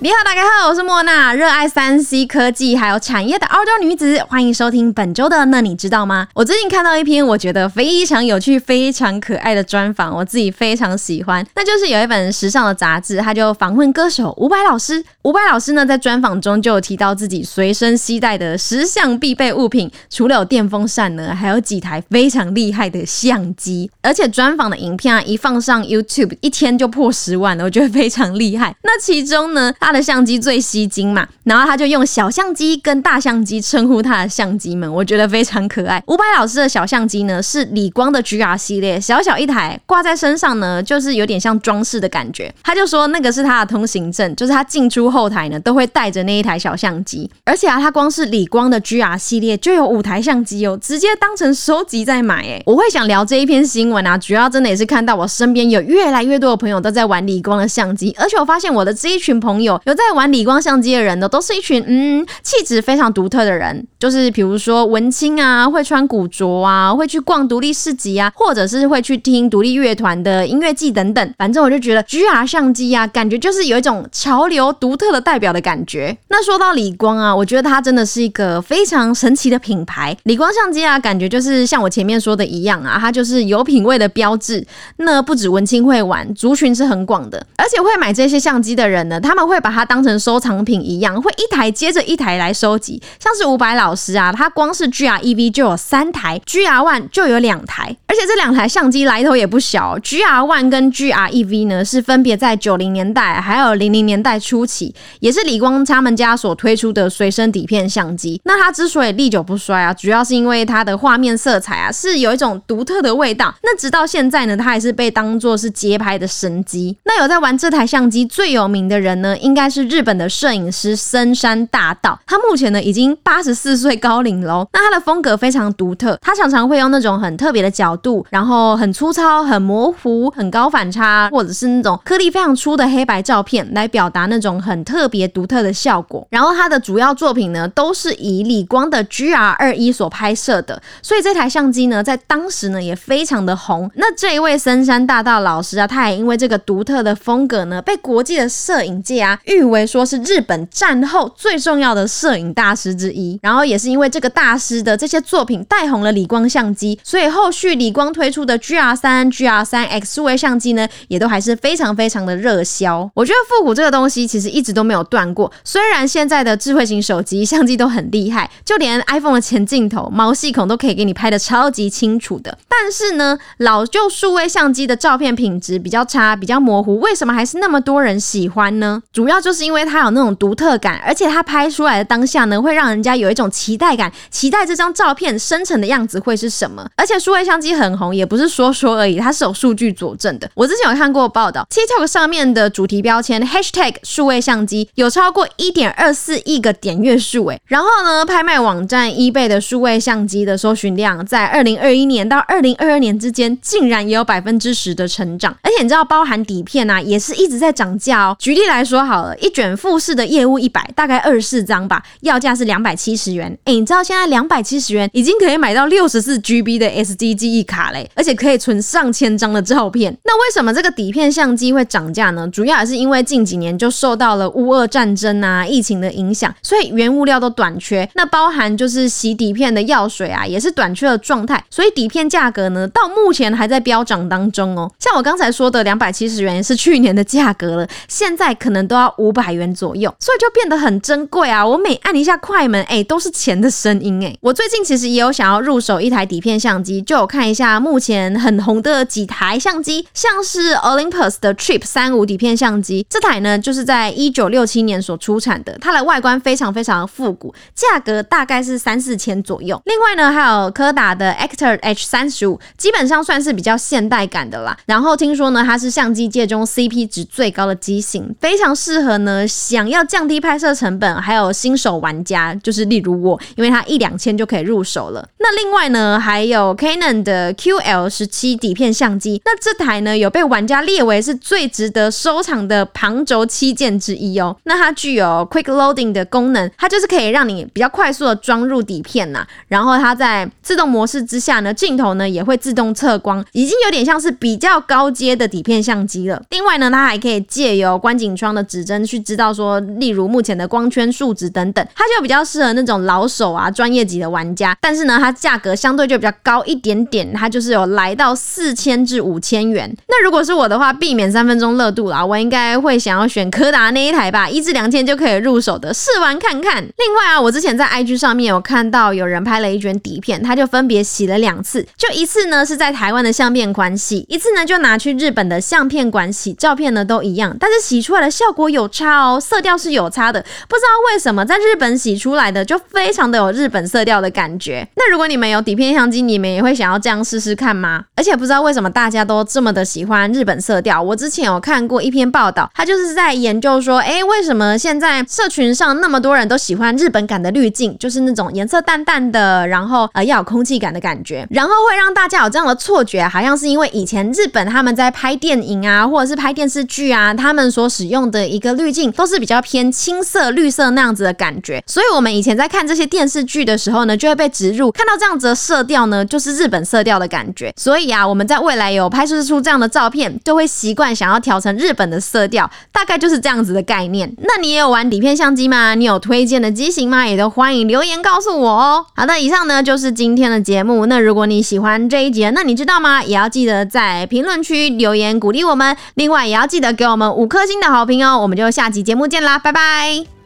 你好，大家好，我是莫娜，热爱三 C 科技还有产业的澳洲女子，欢迎收听本周的那你知道吗？我最近看到一篇我觉得非常有趣、非常可爱的专访，我自己非常喜欢。那就是有一本时尚的杂志，他就访问歌手伍佰老师。伍佰老师呢，在专访中就有提到自己随身携带的十项必备物品，除了有电风扇呢，还有几台非常厉害的相机。而且专访的影片啊，一放上 YouTube，一天就破十万了，我觉得非常厉害。那其中呢，他的相机最吸睛嘛，然后他就用小相机跟大相机称呼他的相机们，我觉得非常可爱。伍佰老师的小相机呢是理光的 GR 系列，小小一台挂在身上呢，就是有点像装饰的感觉。他就说那个是他的通行证，就是他进出后台呢都会带着那一台小相机。而且啊，他光是理光的 GR 系列就有五台相机哦，直接当成收集在买诶。我会想聊这一篇新闻啊，主要真的也是看到我身边有越来越多的朋友都在玩理光的相机，而且我发现我的这一群朋友有在。玩理光相机的人呢，都是一群嗯气质非常独特的人，就是比如说文青啊，会穿古着啊，会去逛独立市集啊，或者是会去听独立乐团的音乐季等等。反正我就觉得 GR 相机啊，感觉就是有一种潮流独特的代表的感觉。那说到理光啊，我觉得它真的是一个非常神奇的品牌。理光相机啊，感觉就是像我前面说的一样啊，它就是有品味的标志。那不止文青会玩，族群是很广的，而且会买这些相机的人呢，他们会把把它当成收藏品一样，会一台接着一台来收集。像是伍佰老师啊，他光是 GR EV 就有三台，GR One 就有两台，而且这两台相机来头也不小。GR One 跟 GR EV 呢，是分别在九零年代还有零零年代初期，也是理光他们家所推出的随身底片相机。那它之所以历久不衰啊，主要是因为它的画面色彩啊，是有一种独特的味道。那直到现在呢，它还是被当作是街拍的神机。那有在玩这台相机最有名的人呢，应该是日本的摄影师深山大道，他目前呢已经八十四岁高龄喽。那他的风格非常独特，他常常会用那种很特别的角度，然后很粗糙、很模糊、很高反差，或者是那种颗粒非常粗的黑白照片，来表达那种很特别独特的效果。然后他的主要作品呢都是以理光的 GR 二一所拍摄的，所以这台相机呢在当时呢也非常的红。那这一位深山大道老师啊，他也因为这个独特的风格呢，被国际的摄影界啊誉为说是日本战后最重要的摄影大师之一，然后也是因为这个大师的这些作品带红了理光相机，所以后续理光推出的 GR 三、GR 三 X 数位相机呢，也都还是非常非常的热销。我觉得复古这个东西其实一直都没有断过，虽然现在的智慧型手机相机都很厉害，就连 iPhone 的前镜头毛细孔都可以给你拍的超级清楚的，但是呢，老旧数位相机的照片品质比较差，比较模糊，为什么还是那么多人喜欢呢？主要就是因为它有那种独特感，而且它拍出来的当下呢，会让人家有一种期待感，期待这张照片生成的样子会是什么。而且数位相机很红，也不是说说而已，它是有数据佐证的。我之前有看过报道，TikTok 上面的主题标签 Hashtag 数位相机有超过一点二四亿个点阅数，诶，然后呢，拍卖网站 eBay 的数位相机的搜寻量，在二零二一年到二零二二年之间，竟然也有百分之十的成长。而且你知道，包含底片啊，也是一直在涨价哦。举例来说好了，一卷富士的业务一百，大概二十四张吧，要价是两百七十元。哎，你知道现在两百七十元已经可以买到六十四 GB 的 SD 记忆卡嘞，而且可以存上千张的照片。那为什么这个底片相机会涨价呢？主要也是因为近几年就受到了乌俄战争啊、疫情的影响，所以原物料都短缺。那包含就是洗底片的药水啊，也是短缺的状态，所以底片价格呢，到目前还在飙涨当中哦。像我刚才说的两百七十元是去年的价格了，现在可能都要五百元左右，所以就变得很珍贵啊！我每按一下快门，哎，都是钱的声音哎。我最近其实也有想要入手一台底片相机，就有看一下目前很红的几台相机，像是 Olympus 的 Trip 三五底片相机，这台呢就是在一九六七年所出产的，它的外观非常非常的复古，价格大概是三四千左右。另外呢，还有柯达的 Actor H 三十五，基本上算是比较现代感的啦。然后听说呢，它是相机界中 CP 值最高的机型，非常适适合呢想要降低拍摄成本，还有新手玩家，就是例如我，因为它一两千就可以入手了。那另外呢，还有 Canon 的 QL 十七底片相机。那这台呢，有被玩家列为是最值得收藏的旁轴七件之一哦。那它具有 Quick Loading 的功能，它就是可以让你比较快速的装入底片呐。然后它在自动模式之下呢，镜头呢也会自动测光，已经有点像是比较高阶的底片相机了。另外呢，它还可以借由观景窗的指真去知道说，例如目前的光圈数值等等，它就比较适合那种老手啊、专业级的玩家。但是呢，它价格相对就比较高一点点，它就是有来到四千至五千元。那如果是我的话，避免三分钟热度啦，我应该会想要选柯达那一台吧，一至两千就可以入手的，试玩看看。另外啊，我之前在 IG 上面有看到有人拍了一卷底片，他就分别洗了两次，就一次呢是在台湾的相片馆洗，一次呢就拿去日本的相片馆洗，照片呢都一样，但是洗出来的效果有有差哦，色调是有差的，不知道为什么在日本洗出来的就非常的有日本色调的感觉。那如果你们有底片相机，你们也会想要这样试试看吗？而且不知道为什么大家都这么的喜欢日本色调，我之前有看过一篇报道，他就是在研究说，哎，为什么现在社群上那么多人都喜欢日本感的滤镜，就是那种颜色淡淡的，然后呃要有空气感的感觉，然后会让大家有这样的错觉，好像是因为以前日本他们在拍电影啊，或者是拍电视剧啊，他们所使用的一个滤镜都是比较偏青色、绿色那样子的感觉，所以我们以前在看这些电视剧的时候呢，就会被植入看到这样子的色调呢，就是日本色调的感觉。所以啊，我们在未来有拍摄出这样的照片，就会习惯想要调成日本的色调，大概就是这样子的概念。那你也有玩底片相机吗？你有推荐的机型吗？也都欢迎留言告诉我哦。好的，以上呢就是今天的节目。那如果你喜欢这一节，那你知道吗？也要记得在评论区留言鼓励我们。另外，也要记得给我们五颗星的好评哦。我们就下期节目见啦，拜拜。